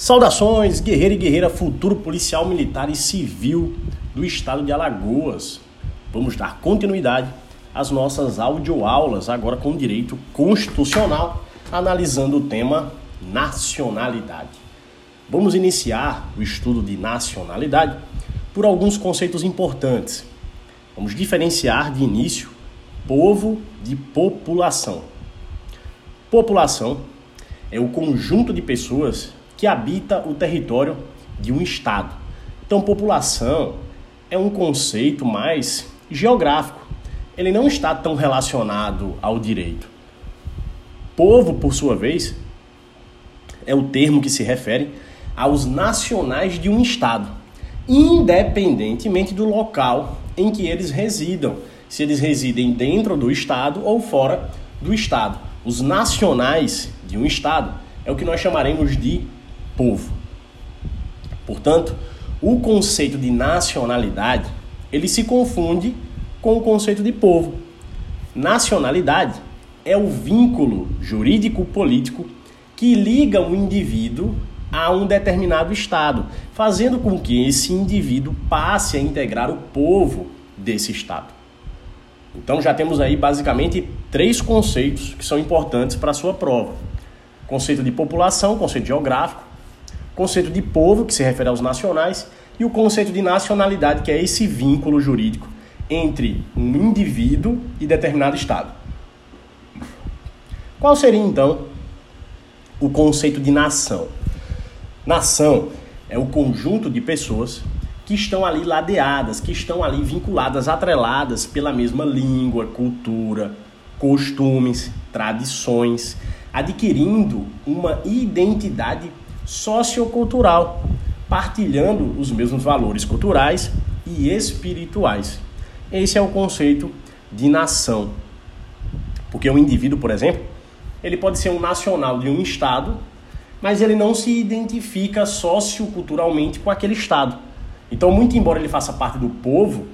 Saudações, guerreiro e guerreira, futuro policial militar e civil do estado de Alagoas. Vamos dar continuidade às nossas audioaulas, agora com direito constitucional, analisando o tema nacionalidade. Vamos iniciar o estudo de nacionalidade por alguns conceitos importantes. Vamos diferenciar de início povo de população. População é o conjunto de pessoas que habita o território de um estado. Então, população é um conceito mais geográfico. Ele não está tão relacionado ao direito. Povo, por sua vez, é o termo que se refere aos nacionais de um estado, independentemente do local em que eles residam, se eles residem dentro do estado ou fora do estado. Os nacionais de um estado é o que nós chamaremos de povo. Portanto, o conceito de nacionalidade, ele se confunde com o conceito de povo. Nacionalidade é o vínculo jurídico político que liga o indivíduo a um determinado estado, fazendo com que esse indivíduo passe a integrar o povo desse estado. Então já temos aí basicamente três conceitos que são importantes para a sua prova: conceito de população, conceito geográfico conceito de povo, que se refere aos nacionais, e o conceito de nacionalidade, que é esse vínculo jurídico entre um indivíduo e determinado Estado. Qual seria então o conceito de nação? Nação é o conjunto de pessoas que estão ali ladeadas, que estão ali vinculadas, atreladas pela mesma língua, cultura, costumes, tradições, adquirindo uma identidade sociocultural, partilhando os mesmos valores culturais e espirituais. Esse é o conceito de nação. Porque o indivíduo, por exemplo, ele pode ser um nacional de um estado, mas ele não se identifica socioculturalmente com aquele estado. Então, muito embora ele faça parte do povo,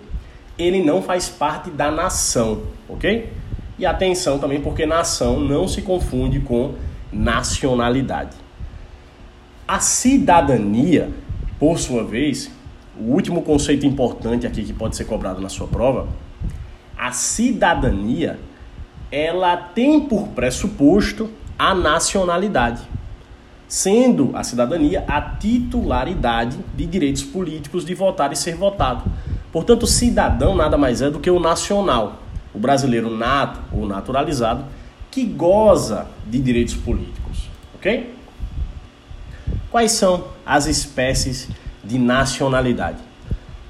ele não faz parte da nação, ok? E atenção também, porque nação não se confunde com nacionalidade. A cidadania, por sua vez, o último conceito importante aqui que pode ser cobrado na sua prova, a cidadania, ela tem por pressuposto a nacionalidade, sendo a cidadania a titularidade de direitos políticos de votar e ser votado. Portanto, cidadão nada mais é do que o nacional, o brasileiro nato ou naturalizado, que goza de direitos políticos, ok? Quais são as espécies de nacionalidade?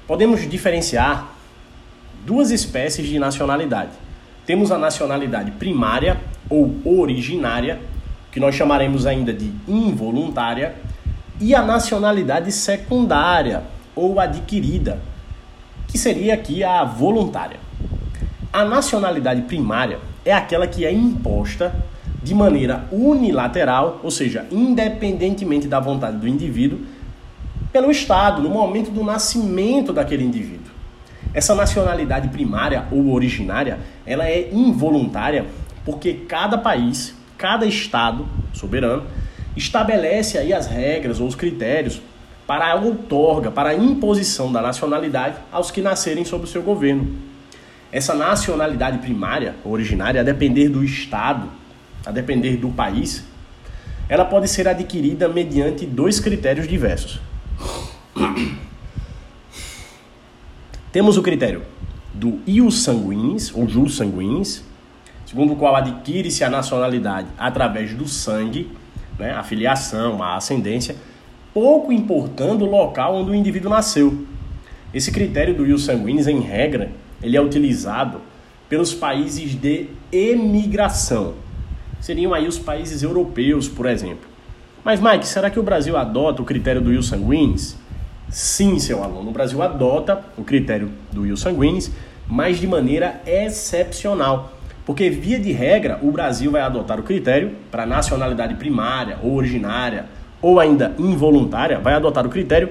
Podemos diferenciar duas espécies de nacionalidade. Temos a nacionalidade primária ou originária, que nós chamaremos ainda de involuntária, e a nacionalidade secundária ou adquirida, que seria aqui a voluntária. A nacionalidade primária é aquela que é imposta de maneira unilateral, ou seja, independentemente da vontade do indivíduo, pelo Estado, no momento do nascimento daquele indivíduo. Essa nacionalidade primária ou originária, ela é involuntária porque cada país, cada Estado soberano, estabelece aí as regras ou os critérios para a outorga, para a imposição da nacionalidade aos que nascerem sob o seu governo. Essa nacionalidade primária, ou originária, a depender do Estado, a depender do país, ela pode ser adquirida mediante dois critérios diversos. Temos o critério do ius sanguinis, ou jus sanguinis, segundo o qual adquire-se a nacionalidade através do sangue, né, a filiação, a ascendência, pouco importando o local onde o indivíduo nasceu. Esse critério do ius sanguinis, em regra, ele é utilizado pelos países de emigração, seriam aí os países europeus, por exemplo. Mas, Mike, será que o Brasil adota o critério do Ius Sanguinis? Sim, seu aluno, o Brasil adota o critério do Ius Sanguinis, mas de maneira excepcional. Porque, via de regra, o Brasil vai adotar o critério para nacionalidade primária ou originária ou ainda involuntária, vai adotar o critério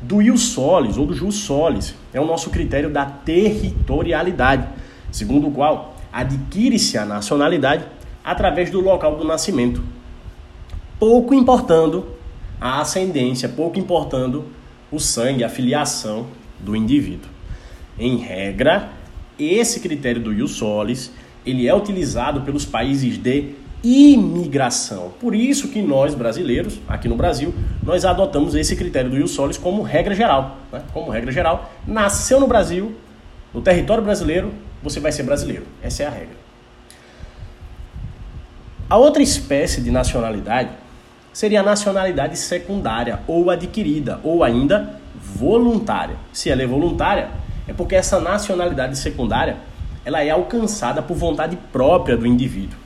do solis ou do jus solis. É o nosso critério da territorialidade, segundo o qual adquire-se a nacionalidade através do local do nascimento, pouco importando a ascendência, pouco importando o sangue, a filiação do indivíduo. Em regra, esse critério do ius solis, ele é utilizado pelos países de imigração. Por isso que nós brasileiros, aqui no Brasil, nós adotamos esse critério do ius como regra geral. Né? Como regra geral, nasceu no Brasil, no território brasileiro, você vai ser brasileiro. Essa é a regra. A outra espécie de nacionalidade seria a nacionalidade secundária ou adquirida, ou ainda voluntária. Se ela é voluntária, é porque essa nacionalidade secundária ela é alcançada por vontade própria do indivíduo.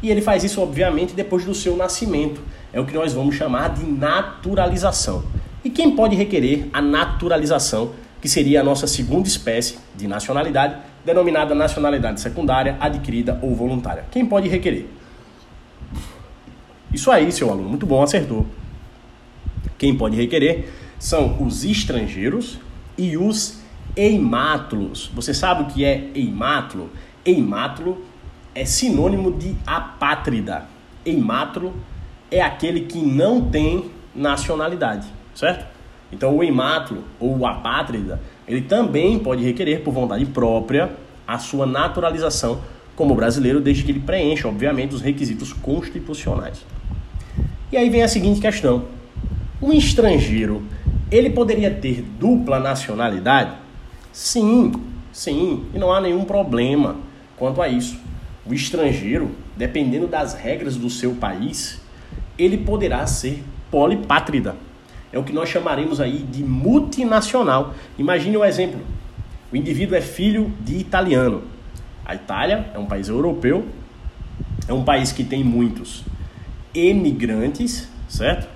E ele faz isso, obviamente, depois do seu nascimento. É o que nós vamos chamar de naturalização. E quem pode requerer a naturalização, que seria a nossa segunda espécie de nacionalidade, denominada nacionalidade secundária, adquirida ou voluntária? Quem pode requerer? Isso aí, seu aluno, muito bom, acertou. Quem pode requerer são os estrangeiros e os eimátulos. Você sabe o que é eimátulo? Eimátulo é sinônimo de apátrida. Eimátulo é aquele que não tem nacionalidade, certo? Então o eimátulo ou o apátrida, ele também pode requerer por vontade própria a sua naturalização como brasileiro, desde que ele preencha, obviamente, os requisitos constitucionais. E aí vem a seguinte questão: um estrangeiro, ele poderia ter dupla nacionalidade? Sim, sim, e não há nenhum problema quanto a isso. O estrangeiro, dependendo das regras do seu país, ele poderá ser polipátrida. É o que nós chamaremos aí de multinacional. Imagine o um exemplo. O indivíduo é filho de italiano. A Itália é um país europeu, é um país que tem muitos emigrantes, certo?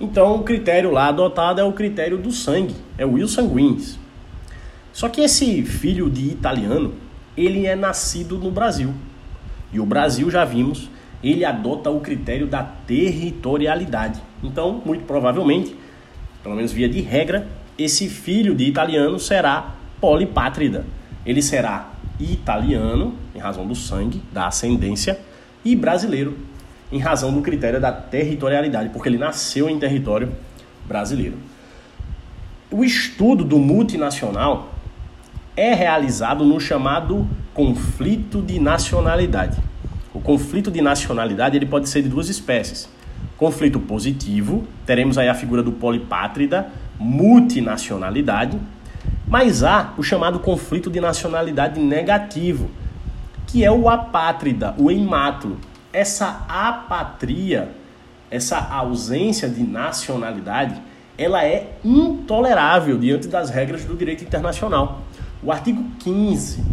Então o critério lá adotado é o critério do sangue, é o will sanguinis. Só que esse filho de italiano, ele é nascido no Brasil. E o Brasil, já vimos, ele adota o critério da territorialidade. Então, muito provavelmente, pelo menos via de regra, esse filho de italiano será polipátrida. Ele será italiano, em razão do sangue, da ascendência, e brasileiro, em razão do critério da territorialidade, porque ele nasceu em território brasileiro. O estudo do multinacional é realizado no chamado conflito de nacionalidade. O conflito de nacionalidade ele pode ser de duas espécies. Conflito positivo, teremos aí a figura do polipátrida, multinacionalidade, mas há o chamado conflito de nacionalidade negativo, que é o apátrida, o eimátulo, essa apatria, essa ausência de nacionalidade, ela é intolerável diante das regras do direito internacional. O artigo 15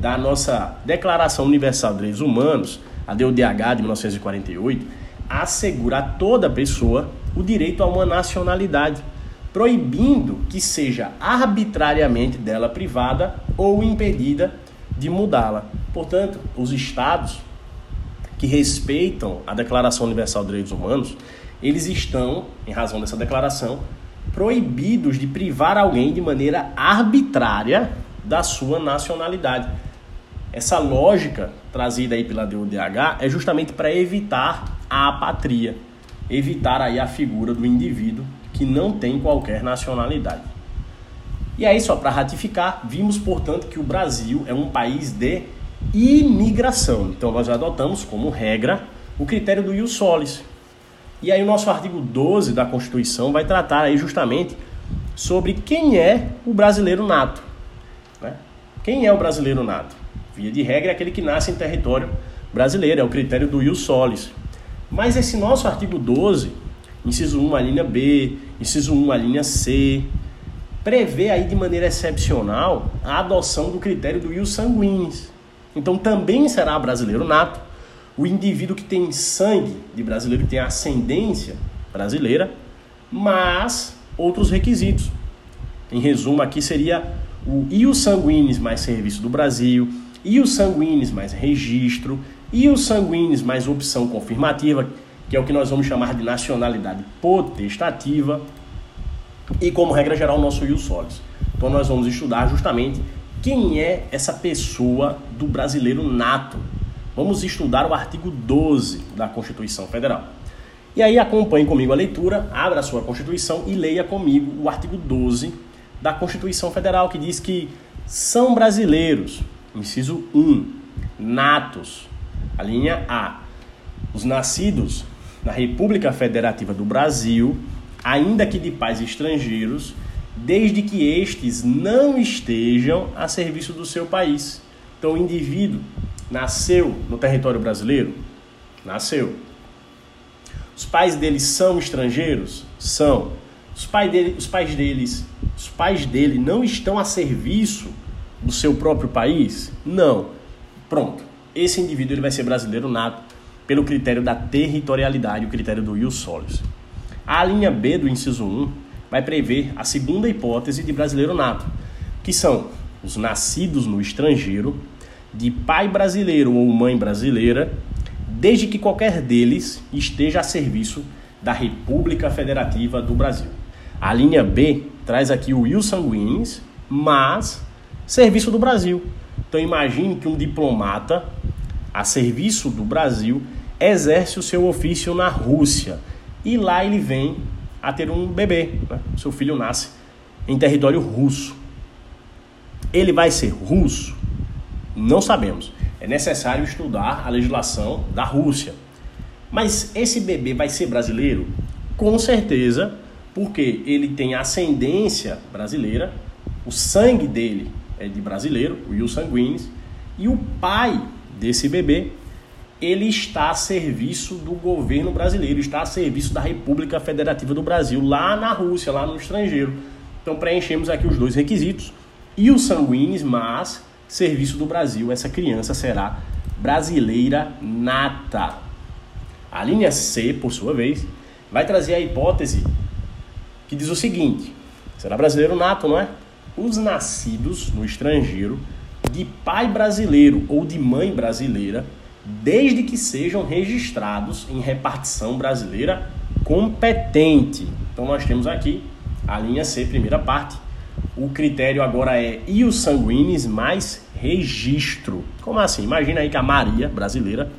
da nossa Declaração Universal de Direitos Humanos, a DODH de 1948, assegura a toda pessoa o direito a uma nacionalidade, proibindo que seja arbitrariamente dela privada ou impedida de mudá-la. Portanto, os estados que respeitam a Declaração Universal de Direitos Humanos, eles estão, em razão dessa declaração, proibidos de privar alguém de maneira arbitrária da sua nacionalidade. Essa lógica trazida aí pela DODH é justamente para evitar a apatria, evitar aí a figura do indivíduo que não tem qualquer nacionalidade. E aí, só para ratificar, vimos, portanto, que o Brasil é um país de imigração. Então nós adotamos como regra o critério do ius solis. E aí o nosso artigo 12 da Constituição vai tratar aí justamente sobre quem é o brasileiro nato. Né? Quem é o brasileiro nato? Via de regra é aquele que nasce em território brasileiro, é o critério do ius solis. Mas esse nosso artigo 12, inciso 1, a linha B, inciso 1, a linha C, prevê aí de maneira excepcional a adoção do critério do ius sanguinis. Então também será brasileiro nato o indivíduo que tem sangue de brasileiro, que tem ascendência brasileira, mas outros requisitos. Em resumo, aqui seria o ius sanguinis mais serviço do Brasil, ius sanguinis mais registro, ius sanguinis mais opção confirmativa, que é o que nós vamos chamar de nacionalidade potestativa, e como regra geral, o nosso ius solis. Então nós vamos estudar justamente quem é essa pessoa do brasileiro nato? Vamos estudar o artigo 12 da Constituição Federal. E aí acompanhe comigo a leitura, abra a sua Constituição e leia comigo o artigo 12 da Constituição Federal, que diz que são brasileiros, inciso 1, natos, a linha A, os nascidos na República Federativa do Brasil, ainda que de pais estrangeiros, desde que estes não estejam a serviço do seu país. Então, o indivíduo nasceu no território brasileiro? Nasceu. Os pais deles são estrangeiros? São. Os, pai dele, os pais deles, os pais dele não estão a serviço do seu próprio país? Não. Pronto. Esse indivíduo ele vai ser brasileiro nato pelo critério da territorialidade, o critério do ius solis. A linha B do inciso 1 vai prever a segunda hipótese de brasileiro nato, que são os nascidos no estrangeiro, de pai brasileiro ou mãe brasileira, desde que qualquer deles esteja a serviço da República Federativa do Brasil. A linha B traz aqui o ius sanguinis, mas serviço do Brasil. Então imagine que um diplomata a serviço do Brasil exerce o seu ofício na Rússia e lá ele vem a ter um bebê. Né? Seu filho nasce em território russo. Ele vai ser russo? Não sabemos. É necessário estudar a legislação da Rússia. Mas esse bebê vai ser brasileiro? Com certeza, porque ele tem ascendência brasileira, o sangue dele é de brasileiro, o Will Sanguinis, e o pai desse bebê ele está a serviço do governo brasileiro, está a serviço da República Federativa do Brasil, lá na Rússia, lá no estrangeiro. Então preenchemos aqui os dois requisitos. E o sanguíneos, mas serviço do Brasil, essa criança será brasileira nata. A linha C, por sua vez, vai trazer a hipótese que diz o seguinte: será brasileiro nato, não é? Os nascidos no estrangeiro de pai brasileiro ou de mãe brasileira desde que sejam registrados em repartição brasileira competente. Então nós temos aqui a linha C, primeira parte. O critério agora é e os sanguíneos mais registro. Como assim? Imagina aí que a Maria, brasileira,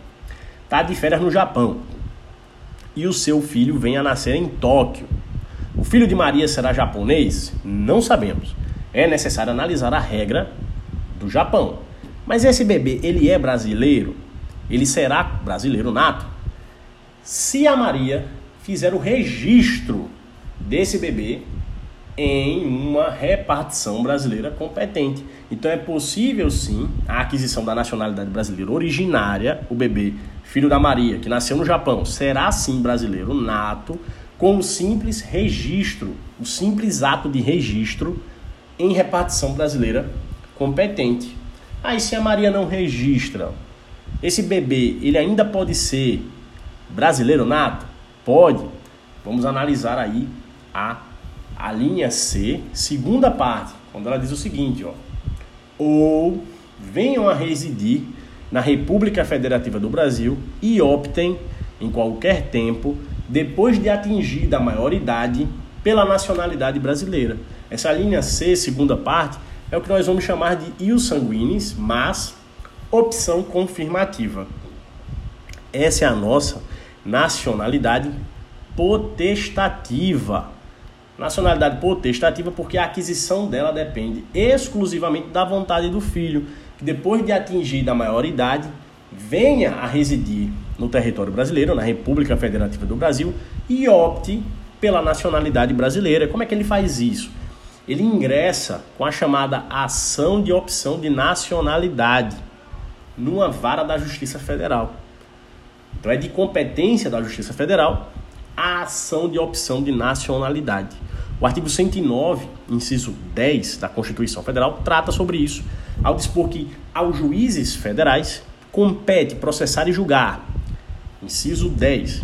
está de férias no Japão e o seu filho vem a nascer em Tóquio. O filho de Maria será japonês? Não sabemos. É necessário analisar a regra do Japão. Mas esse bebê, ele é brasileiro? Ele será brasileiro nato se a Maria fizer o registro desse bebê em uma repartição brasileira competente. Então é possível sim a aquisição da nacionalidade brasileira originária, o bebê filho da Maria, que nasceu no Japão, será sim brasileiro nato, com o simples registro, o simples ato de registro em repartição brasileira competente. Aí se a Maria não registra esse bebê, ele ainda pode ser brasileiro nato? Pode. Vamos analisar aí a, a linha C, segunda parte, quando ela diz o seguinte, ó. Ou venham a residir na República Federativa do Brasil e optem em qualquer tempo, depois de atingida a maioridade, pela nacionalidade brasileira. Essa linha C, segunda parte, é o que nós vamos chamar de ius sanguinis, mas opção confirmativa. Essa é a nossa nacionalidade potestativa. Nacionalidade potestativa porque a aquisição dela depende exclusivamente da vontade do filho, que depois de atingir a maioridade, venha a residir no território brasileiro, na República Federativa do Brasil, e opte pela nacionalidade brasileira. Como é que ele faz isso? Ele ingressa com a chamada ação de opção de nacionalidade numa vara da Justiça Federal. Então é de competência da Justiça Federal a ação de opção de nacionalidade. O artigo 109, inciso 10 da Constituição Federal, trata sobre isso, ao dispor que aos juízes federais compete processar e julgar. Inciso 10.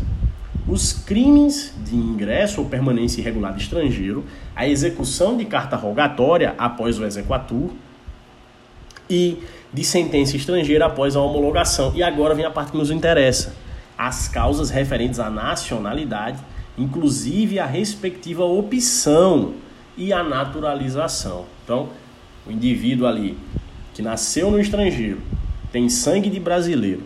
Os crimes de ingresso ou permanência irregular de estrangeiro, a execução de carta rogatória após o exequatur e de sentença estrangeira após a homologação. E agora vem a parte que nos interessa: as causas referentes à nacionalidade, inclusive a respectiva opção e a naturalização. Então, o indivíduo ali que nasceu no estrangeiro, tem sangue de brasileiro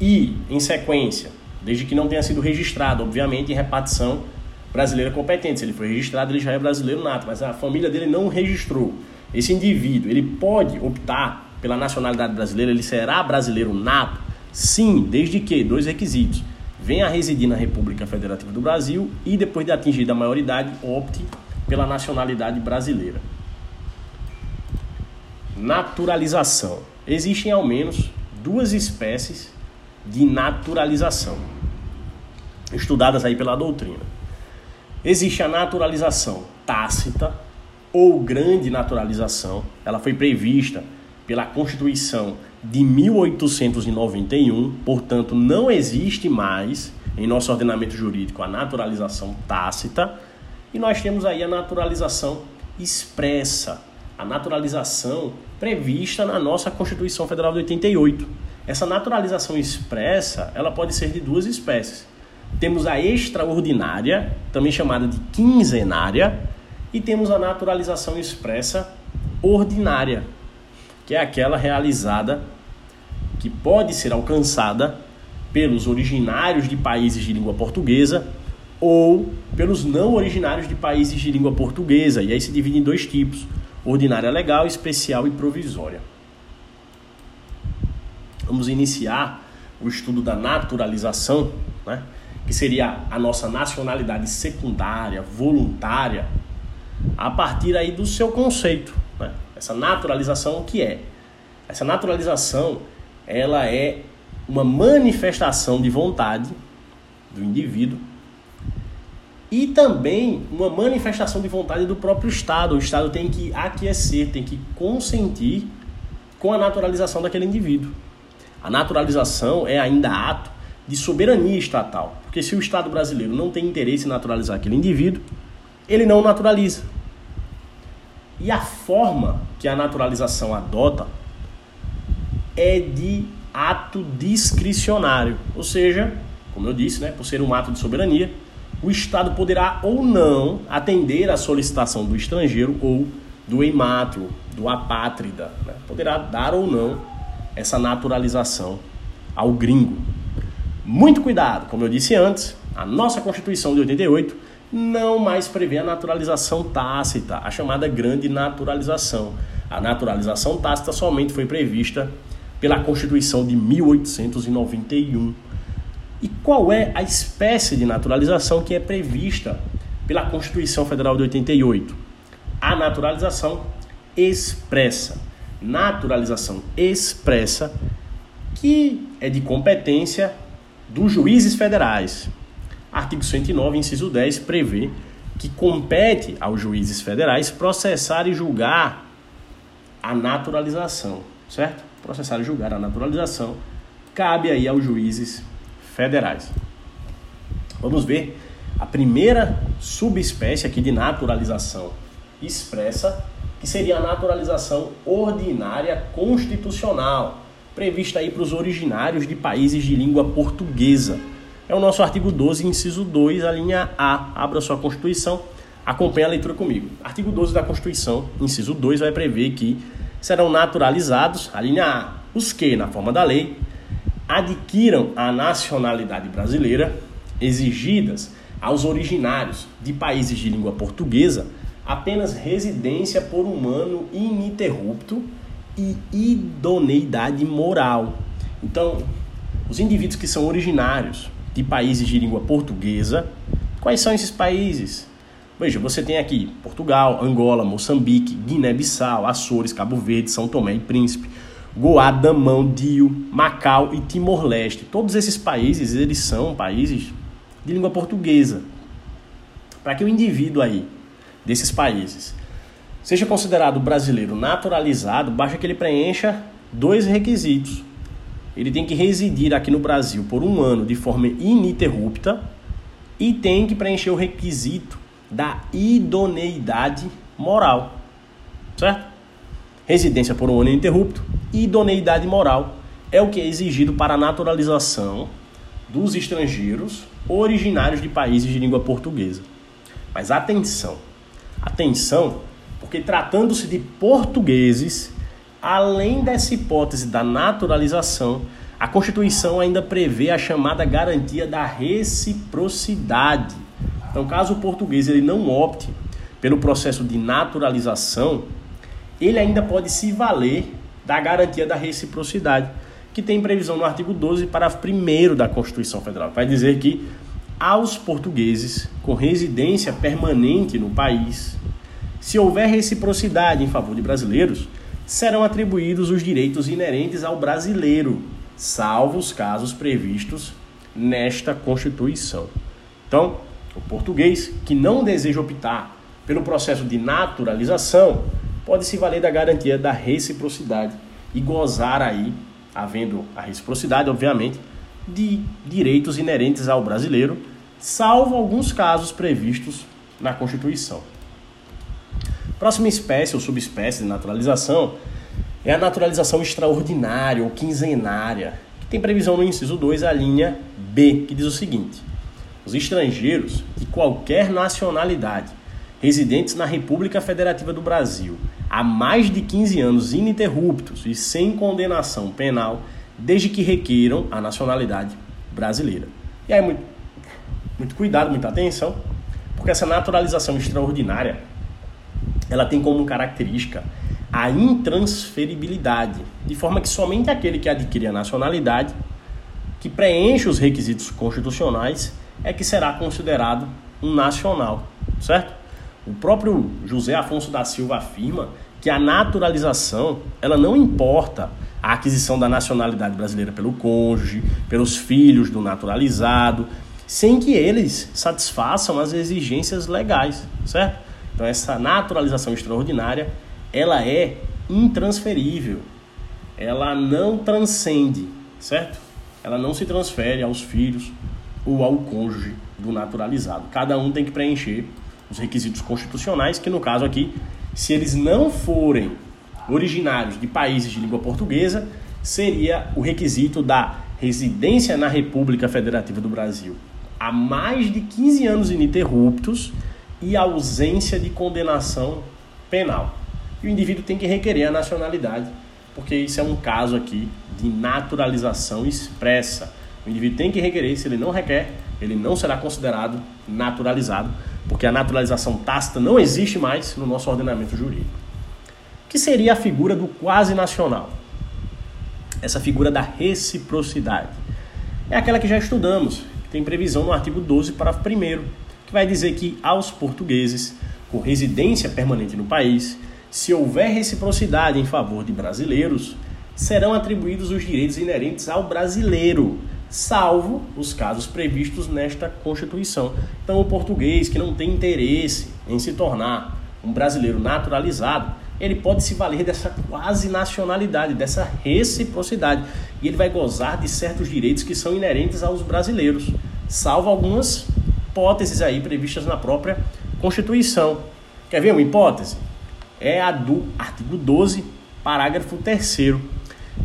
e, em sequência, desde que não tenha sido registrado, obviamente, em repartição brasileira competente. Se ele foi registrado, ele já é brasileiro nato, mas a família dele não registrou. Esse indivíduo, ele pode optar pela nacionalidade brasileira, ele será brasileiro nato? Sim, desde que dois requisitos. Venha residir na República Federativa do Brasil e depois de atingida a maioridade, opte pela nacionalidade brasileira. Naturalização. Existem ao menos duas espécies de naturalização estudadas aí pela doutrina. Existe a naturalização tácita ou grande naturalização. Ela foi prevista pela Constituição de 1891, portanto, não existe mais em nosso ordenamento jurídico a naturalização tácita, e nós temos aí a naturalização expressa, a naturalização prevista na nossa Constituição Federal de 88. Essa naturalização expressa, ela pode ser de duas espécies. Temos a extraordinária, também chamada de quinzenária, e temos a naturalização expressa ordinária, que é aquela realizada que pode ser alcançada pelos originários de países de língua portuguesa ou pelos não originários de países de língua portuguesa. E aí se divide em dois tipos: ordinária legal, especial e provisória. Vamos iniciar o estudo da naturalização, né? que seria a nossa nacionalidade secundária, voluntária, a partir aí do seu conceito. Né? Essa naturalização, o que é? Essa naturalização, ela é uma manifestação de vontade do indivíduo e também uma manifestação de vontade do próprio Estado. O Estado tem que aquecer, tem que consentir com a naturalização daquele indivíduo. A naturalização é ainda ato de soberania estatal, porque se o Estado brasileiro não tem interesse em naturalizar aquele indivíduo, ele não naturaliza. E a forma que a naturalização adota é de ato discricionário, ou seja, como eu disse, né, por ser um ato de soberania, o Estado poderá ou não atender à solicitação do estrangeiro ou do emátrio, do apátrida, né? poderá dar ou não essa naturalização ao gringo. Muito cuidado, como eu disse antes, a nossa Constituição de 88 não mais prevê a naturalização tácita, a chamada grande naturalização. A naturalização tácita somente foi prevista pela Constituição de 1891. E qual é a espécie de naturalização que é prevista pela Constituição Federal de 88? A naturalização expressa. Naturalização expressa que é de competência dos juízes federais, Artigo 109, inciso 10, prevê que compete aos juízes federais processar e julgar a naturalização, certo? Processar e julgar a naturalização cabe aí aos juízes federais. Vamos ver a primeira subespécie aqui de naturalização expressa, que seria a naturalização ordinária constitucional, prevista aí para os originários de países de língua portuguesa é o nosso artigo 12, inciso 2, a linha A. Abra sua Constituição, acompanhe a leitura comigo. Artigo 12 da Constituição, inciso 2, vai prever que serão naturalizados, a linha A, os que, na forma da lei, adquiram a nacionalidade brasileira, exigidas aos originários de países de língua portuguesa apenas residência por um ano ininterrupto e idoneidade moral. Então, os indivíduos que são originários de países de língua portuguesa. Quais são esses países? Veja, você tem aqui Portugal, Angola, Moçambique, Guiné-Bissau, Açores, Cabo Verde, São Tomé e Príncipe, Goa, Damão, Dio, Macau e Timor-Leste. Todos esses países, eles são países de língua portuguesa. Para que o indivíduo aí desses países seja considerado brasileiro naturalizado, basta que ele preencha dois requisitos ele tem que residir aqui no Brasil por um ano de forma ininterrupta e tem que preencher o requisito da idoneidade moral, certo? Residência por um ano ininterrupto idoneidade moral é o que é exigido para a naturalização dos estrangeiros originários de países de língua portuguesa. Mas atenção, atenção, porque tratando-se de portugueses, além dessa hipótese da naturalização, a Constituição ainda prevê a chamada garantia da reciprocidade. Então, caso o português ele não opte pelo processo de naturalização, ele ainda pode se valer da garantia da reciprocidade, que tem previsão no artigo 12, parágrafo 1 da Constituição Federal. Vai dizer que aos portugueses com residência permanente no país, se houver reciprocidade em favor de brasileiros, serão atribuídos os direitos inerentes ao brasileiro, salvo os casos previstos nesta Constituição. Então, o português que não deseja optar pelo processo de naturalização pode se valer da garantia da reciprocidade e gozar aí, havendo a reciprocidade, obviamente, de direitos inerentes ao brasileiro, salvo alguns casos previstos na Constituição. Próxima espécie ou subespécie de naturalização é a naturalização extraordinária ou quinzenária, que tem previsão no inciso 2, a linha B, que diz o seguinte: os estrangeiros de qualquer nacionalidade residentes na República Federativa do Brasil há mais de 15 anos ininterruptos e sem condenação penal, desde que requeiram a nacionalidade brasileira. E aí, muito, muito cuidado, muita atenção, porque essa naturalização extraordinária ela tem como característica a intransferibilidade, de forma que somente aquele que adquire a nacionalidade, que preenche os requisitos constitucionais, é que será considerado um nacional, certo? O próprio José Afonso da Silva afirma que a naturalização ela não importa a aquisição da nacionalidade brasileira pelo cônjuge, pelos filhos do naturalizado, sem que eles satisfaçam as exigências legais, certo? Então essa naturalização extraordinária, ela é intransferível. Ela não transcende, certo? Ela não se transfere aos filhos ou ao cônjuge do naturalizado. Cada um tem que preencher os requisitos constitucionais, que no caso aqui, se eles não forem originários de países de língua portuguesa, seria o requisito da residência na República Federativa do Brasil há mais de 15 anos ininterruptos e ausência de condenação penal. E o indivíduo tem que requerer a nacionalidade, porque isso é um caso aqui de naturalização expressa. O indivíduo tem que requerer, se ele não requer, ele não será considerado naturalizado, porque a naturalização tácita não existe mais no nosso ordenamento jurídico. Que seria a figura do quase nacional? Essa figura da reciprocidade. É aquela que já estudamos, que tem previsão no artigo 12, parágrafo 1 que vai dizer que aos portugueses com residência permanente no país, se houver reciprocidade em favor de brasileiros, serão atribuídos os direitos inerentes ao brasileiro, salvo os casos previstos nesta Constituição. Então, o português que não tem interesse em se tornar um brasileiro naturalizado, ele pode se valer dessa quase nacionalidade, dessa reciprocidade, e ele vai gozar de certos direitos que são inerentes aos brasileiros, salvo algumas hipóteses aí previstas na própria Constituição. Quer ver uma hipótese? É a do artigo 12, parágrafo 3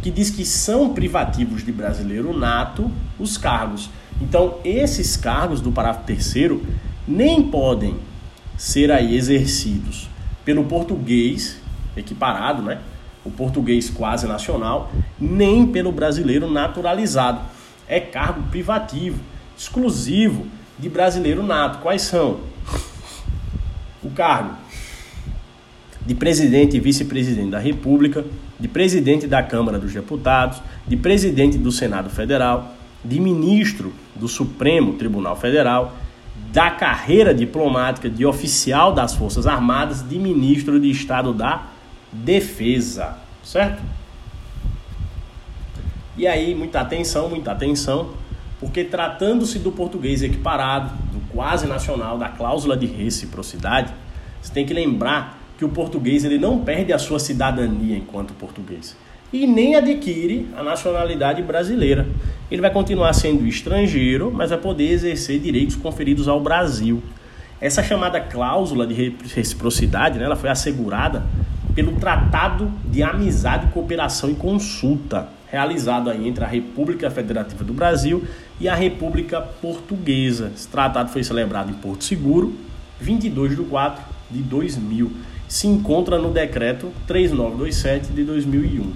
que diz que são privativos de brasileiro nato os cargos. Então, esses cargos do parágrafo 3 nem podem ser aí exercidos pelo português equiparado, né? O português quase nacional, nem pelo brasileiro naturalizado. É cargo privativo, exclusivo de brasileiro nato. Quais são? O cargo de presidente e vice-presidente da República, de presidente da Câmara dos Deputados, de presidente do Senado Federal, de ministro do Supremo Tribunal Federal, da carreira diplomática de oficial das Forças Armadas, de ministro de Estado da Defesa, certo? E aí, muita atenção, muita atenção, porque tratando-se do português equiparado, do quase nacional, da cláusula de reciprocidade, você tem que lembrar que o português ele não perde a sua cidadania enquanto português e nem adquire a nacionalidade brasileira. Ele vai continuar sendo estrangeiro, mas vai poder exercer direitos conferidos ao Brasil. Essa chamada cláusula de reciprocidade, né, ela foi assegurada pelo Tratado de Amizade, Cooperação e Consulta, realizado aí entre a República Federativa do Brasil e a República Portuguesa. Esse tratado foi celebrado em Porto Seguro, 22 de 4 de 2000. Se encontra no decreto 3927 de 2001.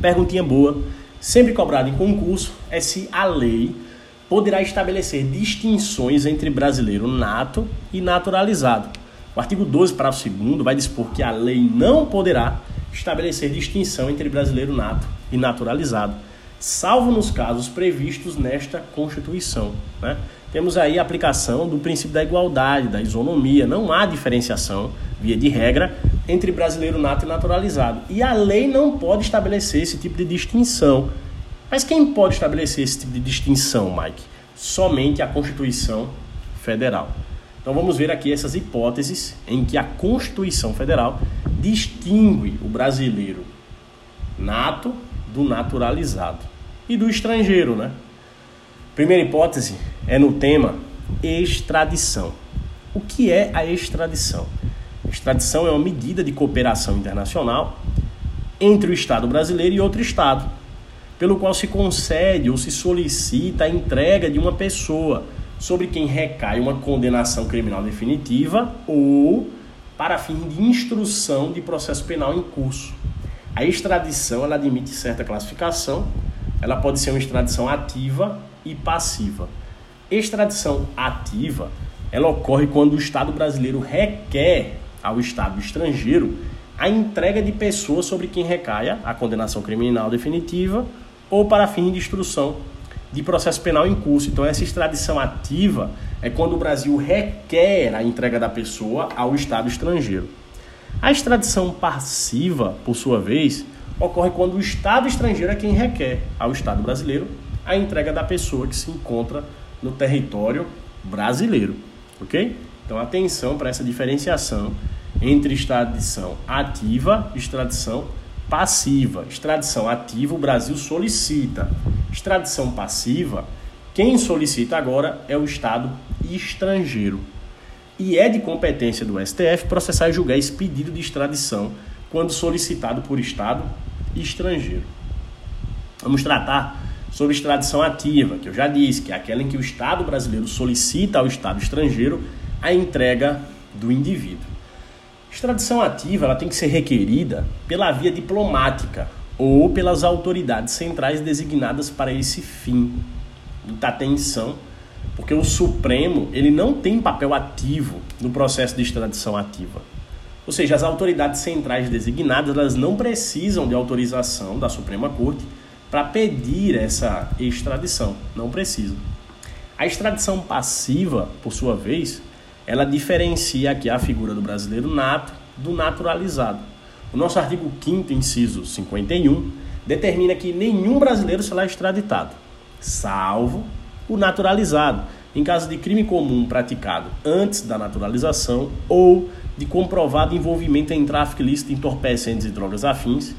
Perguntinha boa. sempre cobrado em concurso é se a lei poderá estabelecer distinções entre brasileiro nato e naturalizado. O artigo 12, parágrafo 2 vai dispor que a lei não poderá estabelecer distinção entre brasileiro nato e naturalizado, salvo nos casos previstos nesta Constituição. Né? Temos aí a aplicação do princípio da igualdade, da isonomia, não há diferenciação, via de regra, entre brasileiro nato e naturalizado. E a lei não pode estabelecer esse tipo de distinção. Mas quem pode estabelecer esse tipo de distinção, Mike? Somente a Constituição Federal. Então vamos ver aqui essas hipóteses em que a Constituição Federal distingue o brasileiro nato do naturalizado e do estrangeiro, né? Primeira hipótese é no tema extradição. O que é a extradição? Extradição é uma medida de cooperação internacional entre o Estado brasileiro e outro Estado, pelo qual se concede ou se solicita a entrega de uma pessoa sobre quem recai uma condenação criminal definitiva ou para fim de instrução de processo penal em curso. A extradição ela admite certa classificação, ela pode ser uma extradição ativa e passiva. Extradição ativa ela ocorre quando o Estado brasileiro requer ao Estado estrangeiro a entrega de pessoas sobre quem recaia a condenação criminal definitiva ou para fim de instrução de processo penal em curso. Então, essa extradição ativa é quando o Brasil requer a entrega da pessoa ao Estado estrangeiro. A extradição passiva, por sua vez, ocorre quando o Estado estrangeiro é quem requer ao Estado brasileiro a entrega da pessoa que se encontra no território brasileiro, ok? Então, atenção para essa diferenciação entre extradição ativa e extradição passiva. Extradição ativa, o Brasil solicita. Extradição passiva, quem solicita agora é o Estado estrangeiro. E é de competência do STF processar e julgar esse pedido de extradição quando solicitado por Estado estrangeiro. Vamos tratar sobre extradição ativa, que eu já disse, que é aquela em que o Estado brasileiro solicita ao Estado estrangeiro a entrega do indivíduo. Extradição ativa ela tem que ser requerida pela via diplomática ou pelas autoridades centrais designadas para esse fim. Muita atenção, porque o Supremo ele não tem papel ativo no processo de extradição ativa. Ou seja, as autoridades centrais designadas elas não precisam de autorização da Suprema Corte para pedir essa extradição, não precisam. A extradição passiva, por sua vez, ela diferencia aqui a figura do brasileiro nato do naturalizado. O nosso artigo 5 inciso 51, determina que nenhum brasileiro será extraditado, salvo o naturalizado, em caso de crime comum praticado antes da naturalização ou de comprovado envolvimento em tráfico ilícito entorpecentes e drogas afins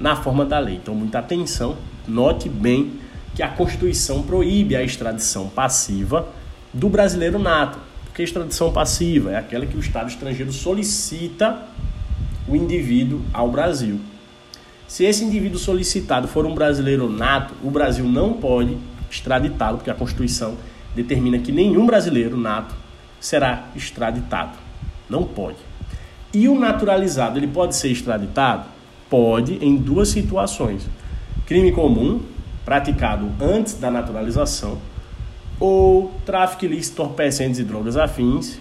na forma da lei. Então, muita atenção, note bem que a Constituição proíbe a extradição passiva do brasileiro nato, porque extradição passiva é aquela que o Estado estrangeiro solicita o indivíduo ao Brasil. Se esse indivíduo solicitado for um brasileiro nato, o Brasil não pode extraditá-lo, porque a Constituição determina que nenhum brasileiro nato será extraditado. Não pode. E o naturalizado, ele pode ser extraditado? Pode, em duas situações. Crime comum, praticado antes da naturalização, ou tráfico ilícito de entorpecentes e drogas afins,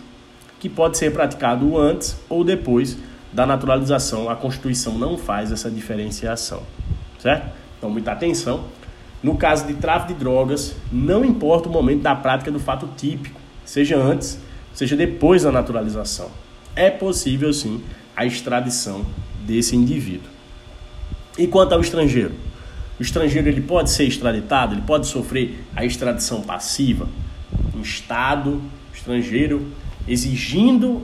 que pode ser praticado antes ou depois da naturalização. A Constituição não faz essa diferenciação, certo? Então, muita atenção. No caso de tráfico de drogas, não importa o momento da prática do fato típico, seja antes, seja depois da naturalização. É possível, sim, a extradição desse indivíduo. E quanto ao estrangeiro? O estrangeiro ele pode ser extraditado, ele pode sofrer a extradição passiva. Um Estado estrangeiro exigindo,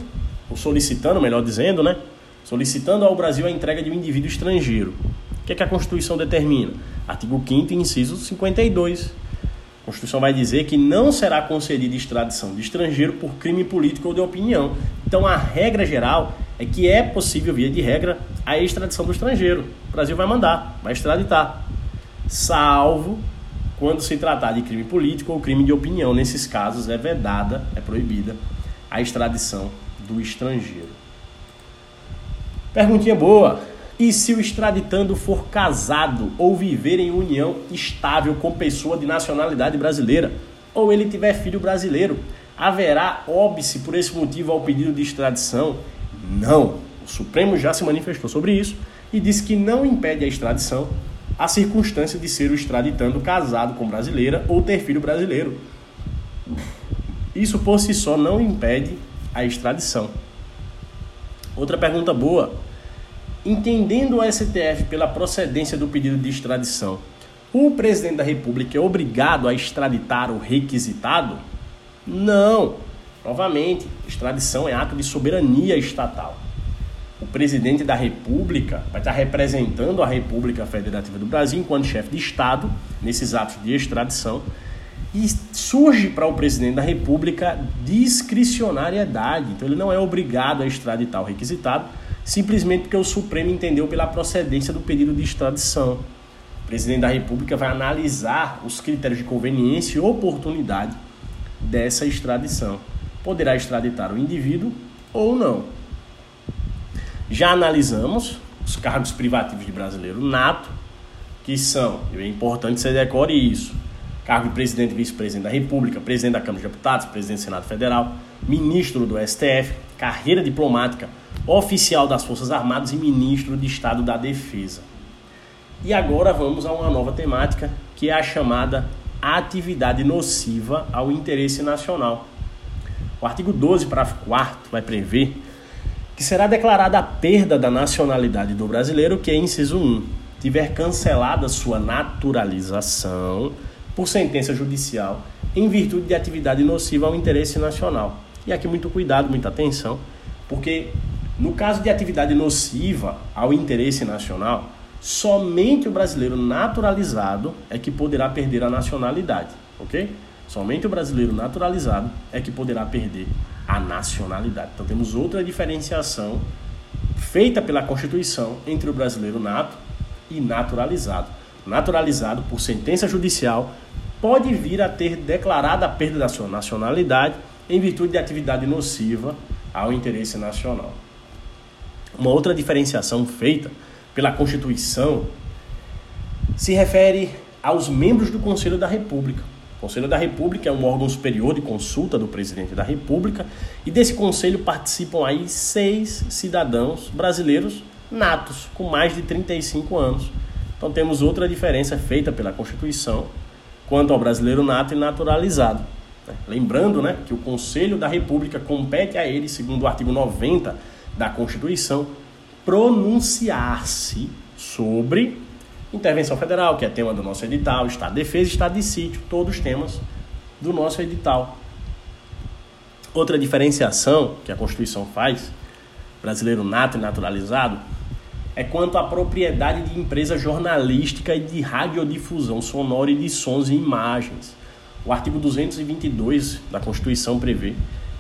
ou solicitando, melhor dizendo, né? Solicitando ao Brasil a entrega de um indivíduo estrangeiro. O que, é que a Constituição determina? Artigo 5 inciso 52. A Constituição vai dizer que não será concedida extradição de estrangeiro por crime político ou de opinião. Então a regra geral é que é possível, via de regra, a extradição do estrangeiro. O Brasil vai mandar, vai extraditar salvo quando se tratar de crime político ou crime de opinião. Nesses casos é vedada, é proibida a extradição do estrangeiro. Perguntinha boa. E se o extraditando for casado ou viver em união estável com pessoa de nacionalidade brasileira, ou ele tiver filho brasileiro, haverá óbice por esse motivo ao pedido de extradição? Não. O Supremo já se manifestou sobre isso e disse que não impede a extradição a circunstância de ser o extraditando casado com brasileira ou ter filho brasileiro. Isso por si só não impede a extradição. Outra pergunta boa. Entendendo o STF pela procedência do pedido de extradição, o presidente da República é obrigado a extraditar o requisitado? Não. Novamente, extradição é ato de soberania estatal. O presidente da República vai estar representando a República Federativa do Brasil enquanto chefe de Estado nesses atos de extradição e surge para o presidente da República discricionariedade. Então ele não é obrigado a extraditar o requisitado, simplesmente porque o Supremo entendeu pela procedência do pedido de extradição. O presidente da República vai analisar os critérios de conveniência e oportunidade dessa extradição. Poderá extraditar o indivíduo ou não. Já analisamos os cargos privativos de brasileiro nato, que são, e é importante você decore isso, cargo de presidente e vice-presidente da República, presidente da Câmara de Deputados, presidente do Senado Federal, ministro do STF, carreira diplomática, oficial das Forças Armadas e ministro de Estado da Defesa. E agora vamos a uma nova temática, que é a chamada atividade nociva ao interesse nacional. O artigo 12, parágrafo 4 vai prever que será declarada a perda da nacionalidade do brasileiro que, é inciso 1, tiver cancelada sua naturalização por sentença judicial em virtude de atividade nociva ao interesse nacional. E aqui muito cuidado, muita atenção, porque no caso de atividade nociva ao interesse nacional, somente o brasileiro naturalizado é que poderá perder a nacionalidade, ok? Somente o brasileiro naturalizado é que poderá perder a nacionalidade. Então temos outra diferenciação feita pela Constituição entre o brasileiro nato e naturalizado. Naturalizado por sentença judicial pode vir a ter declarado a perda da sua nacionalidade em virtude de atividade nociva ao interesse nacional. Uma outra diferenciação feita pela Constituição se refere aos membros do Conselho da República. O Conselho da República é um órgão superior de consulta do presidente da República e desse conselho participam aí seis cidadãos brasileiros natos, com mais de 35 anos. Então temos outra diferença feita pela Constituição quanto ao brasileiro nato e naturalizado. Né? Lembrando né, que o Conselho da República compete a ele, segundo o artigo 90 da Constituição, pronunciar-se sobre intervenção federal, que é tema do nosso edital, Estado de Defesa Estado de Sítio, todos temas do nosso edital. Outra diferenciação que a Constituição faz, brasileiro nato e naturalizado, é quanto à propriedade de empresa jornalística e de radiodifusão sonora e de sons e imagens. O artigo 222 da Constituição prevê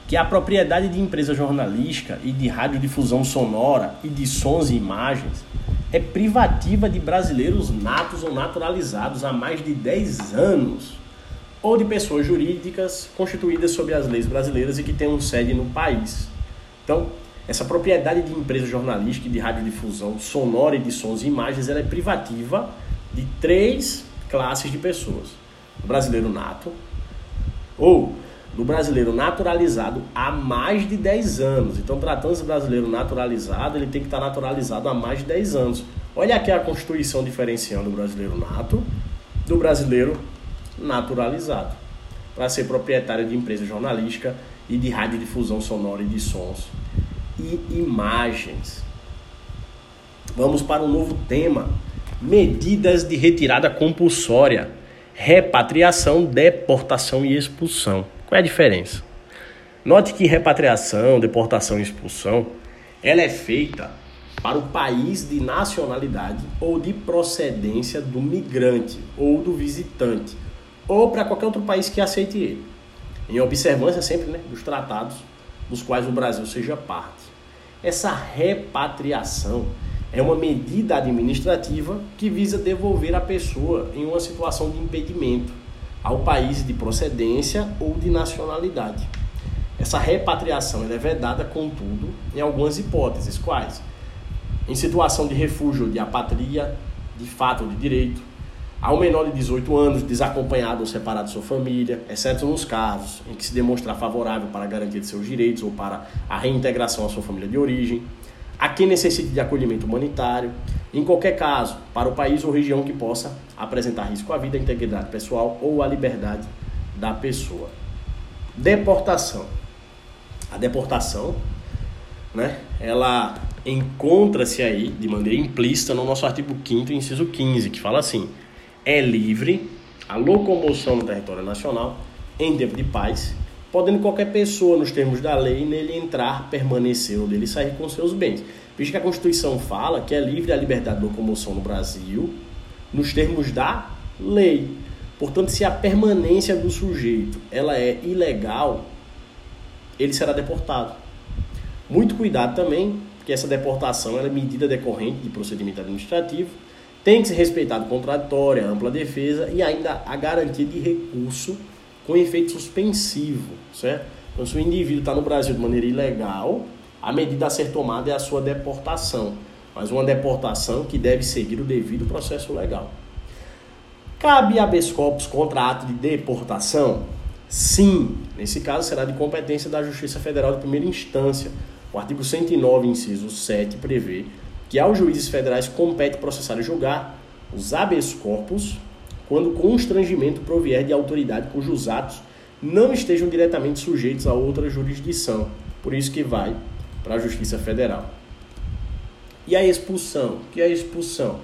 que a propriedade de empresa jornalística e de radiodifusão sonora e de sons e imagens é privativa de brasileiros natos ou naturalizados há mais de 10 anos ou de pessoas jurídicas constituídas sob as leis brasileiras e que tenham sede no país. Então, essa propriedade de empresa jornalística e de radiodifusão sonora e de sons e imagens ela é privativa de três classes de pessoas: o brasileiro nato, ou do brasileiro naturalizado há mais de 10 anos. Então, tratando-se brasileiro naturalizado, ele tem que estar naturalizado há mais de 10 anos. Olha aqui a Constituição diferenciando o brasileiro nato do brasileiro naturalizado. Para ser proprietário de empresa jornalística e de radiodifusão sonora e de sons e imagens. Vamos para um novo tema: medidas de retirada compulsória, repatriação, deportação e expulsão. Qual é a diferença? Note que repatriação, deportação e expulsão, ela é feita para o país de nacionalidade ou de procedência do migrante ou do visitante, ou para qualquer outro país que aceite ele, em observância sempre né, dos tratados dos quais o Brasil seja parte. Essa repatriação é uma medida administrativa que visa devolver a pessoa em uma situação de impedimento ao país de procedência ou de nacionalidade. Essa repatriação é vedada, contudo, em algumas hipóteses, quais? em situação de refúgio de apatria, de fato ou de direito, ao menor de 18 anos, desacompanhado ou separado de sua família, exceto nos casos em que se demonstrar favorável para a garantia de seus direitos ou para a reintegração à sua família de origem, a quem necessite de acolhimento humanitário, em qualquer caso, para o país ou região que possa apresentar risco à vida, à integridade pessoal ou à liberdade da pessoa. Deportação. A deportação, né, ela encontra-se aí de maneira implícita no nosso artigo 5 inciso 15, que fala assim: é livre a locomoção no território nacional em tempo de paz, podendo qualquer pessoa, nos termos da lei, nele entrar, permanecer ou dele sair com seus bens. Visto que a Constituição fala que é livre a liberdade de locomoção no Brasil, nos termos da lei. Portanto, se a permanência do sujeito ela é ilegal, ele será deportado. Muito cuidado também, que essa deportação é medida decorrente de procedimento administrativo tem que ser respeitado contraditório, ampla defesa e ainda a garantia de recurso com efeito suspensivo, certo? Então, se o indivíduo está no Brasil de maneira ilegal, a medida a ser tomada é a sua deportação, mas uma deportação que deve seguir o devido processo legal. Cabe habeas corpus contra ato de deportação? Sim, nesse caso será de competência da Justiça Federal de primeira instância. O artigo 109, inciso 7, prevê que aos juízes federais compete processar e julgar os habeas corpus quando constrangimento provier de autoridade cujos atos não estejam diretamente sujeitos a outra jurisdição. Por isso que vai para a Justiça Federal. E a expulsão? O que é a expulsão?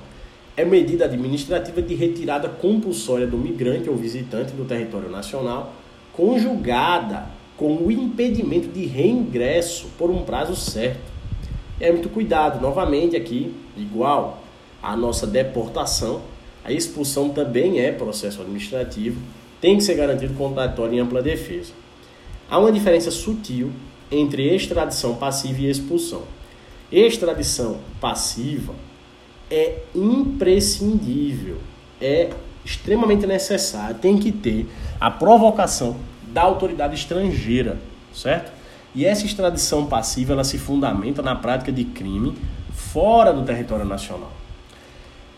É medida administrativa de retirada compulsória do migrante ou visitante do território nacional, conjugada com o impedimento de reingresso por um prazo certo é muito cuidado. Novamente aqui, igual a nossa deportação, a expulsão também é processo administrativo, tem que ser garantido contraditório em ampla defesa. Há uma diferença sutil entre extradição passiva e expulsão. Extradição passiva é imprescindível, é extremamente necessário, tem que ter a provocação da autoridade estrangeira, certo? E essa extradição passiva ela se fundamenta na prática de crime fora do território nacional.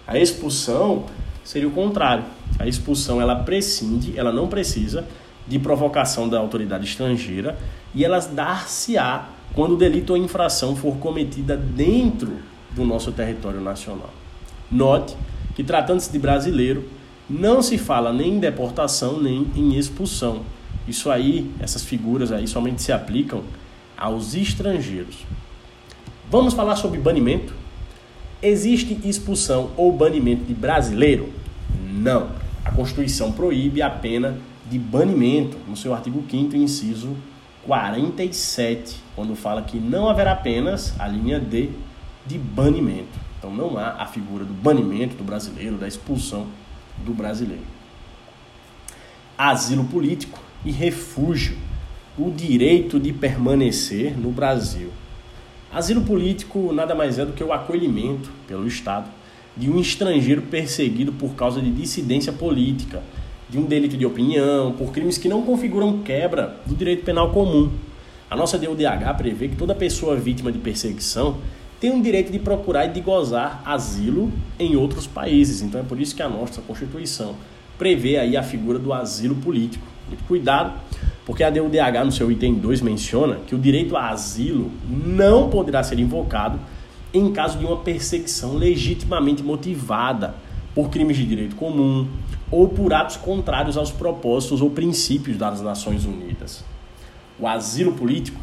A expulsão seria o contrário. A expulsão ela prescinde, ela não precisa de provocação da autoridade estrangeira e ela dar-se-á quando o delito ou infração for cometida dentro do nosso território nacional. Note que tratando-se de brasileiro, não se fala nem em deportação nem em expulsão, isso aí, essas figuras aí somente se aplicam aos estrangeiros. Vamos falar sobre banimento? Existe expulsão ou banimento de brasileiro? Não. A Constituição proíbe a pena de banimento no seu artigo 5 inciso 47, quando fala que não haverá apenas a linha D de banimento. Então não há a figura do banimento do brasileiro, da expulsão do brasileiro. Asilo político e refúgio, o direito de permanecer no Brasil. Asilo político nada mais é do que o acolhimento pelo Estado de um estrangeiro perseguido por causa de dissidência política, de um delito de opinião, por crimes que não configuram quebra do direito penal comum. A nossa DUDH prevê que toda pessoa vítima de perseguição tem o direito de procurar e de gozar asilo em outros países. Então é por isso que a nossa Constituição prevê aí a figura do asilo político. Cuidado, porque a DUDH no seu item 2 menciona que o direito a asilo não poderá ser invocado em caso de uma perseguição legitimamente motivada por crimes de direito comum ou por atos contrários aos propósitos ou princípios das Nações Unidas. O asilo político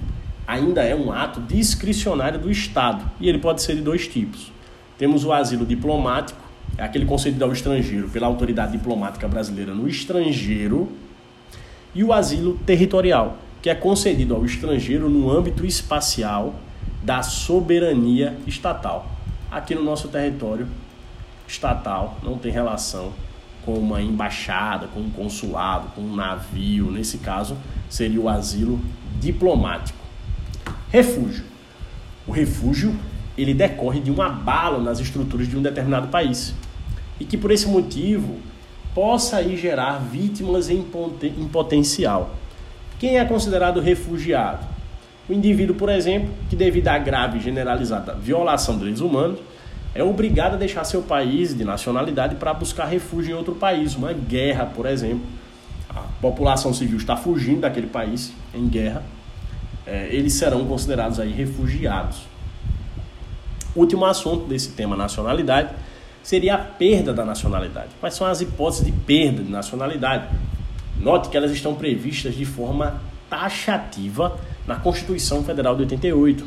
ainda é um ato discricionário do Estado e ele pode ser de dois tipos. Temos o asilo diplomático, é aquele concedido ao estrangeiro pela autoridade diplomática brasileira no estrangeiro e o asilo territorial, que é concedido ao estrangeiro no âmbito espacial da soberania estatal. Aqui no nosso território estatal não tem relação com uma embaixada, com um consulado, com um navio. Nesse caso, seria o asilo diplomático. Refúgio. O refúgio ele decorre de um abalo nas estruturas de um determinado país e que por esse motivo possa aí gerar vítimas em, potencial. Quem é considerado refugiado? O indivíduo, por exemplo, que devido à grave e generalizada violação dos direitos humanos, é obrigado a deixar seu país de nacionalidade para buscar refúgio em outro país, uma guerra, por exemplo. A população civil está fugindo daquele país em guerra, é, eles serão considerados aí refugiados. Último assunto desse tema nacionalidade seria a perda da nacionalidade. Quais são as hipóteses de perda de nacionalidade? Note que elas estão previstas de forma taxativa na Constituição Federal de 88.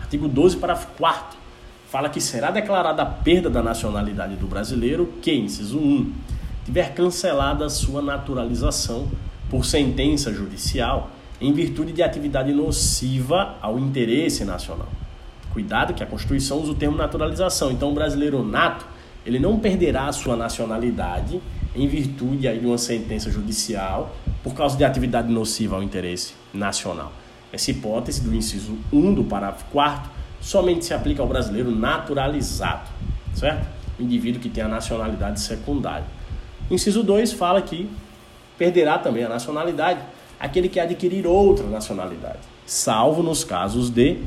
Artigo 12, parágrafo 4 fala que será declarada a perda da nacionalidade do brasileiro que, inciso 1, tiver cancelada sua naturalização por sentença judicial em virtude de atividade nociva ao interesse nacional. Cuidado que a Constituição usa o termo naturalização, então o brasileiro nato, ele não perderá a sua nacionalidade em virtude aí de uma sentença judicial por causa de atividade nociva ao interesse nacional. Essa hipótese do inciso 1 do parágrafo 4 somente se aplica ao brasileiro naturalizado, certo? O indivíduo que tem a nacionalidade secundária. O inciso 2 fala que perderá também a nacionalidade aquele que adquirir outra nacionalidade, salvo nos casos de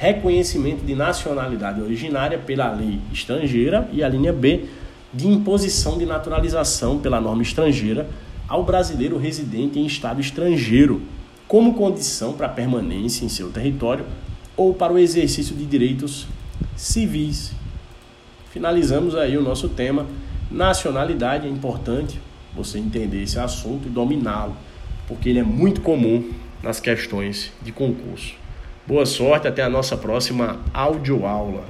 reconhecimento de nacionalidade originária pela lei estrangeira e a linha B de imposição de naturalização pela norma estrangeira ao brasileiro residente em estado estrangeiro, como condição para permanência em seu território ou para o exercício de direitos civis. Finalizamos aí o nosso tema. Nacionalidade é importante você entender esse assunto e dominá-lo, porque ele é muito comum nas questões de concurso. Boa sorte, até a nossa próxima audioaula.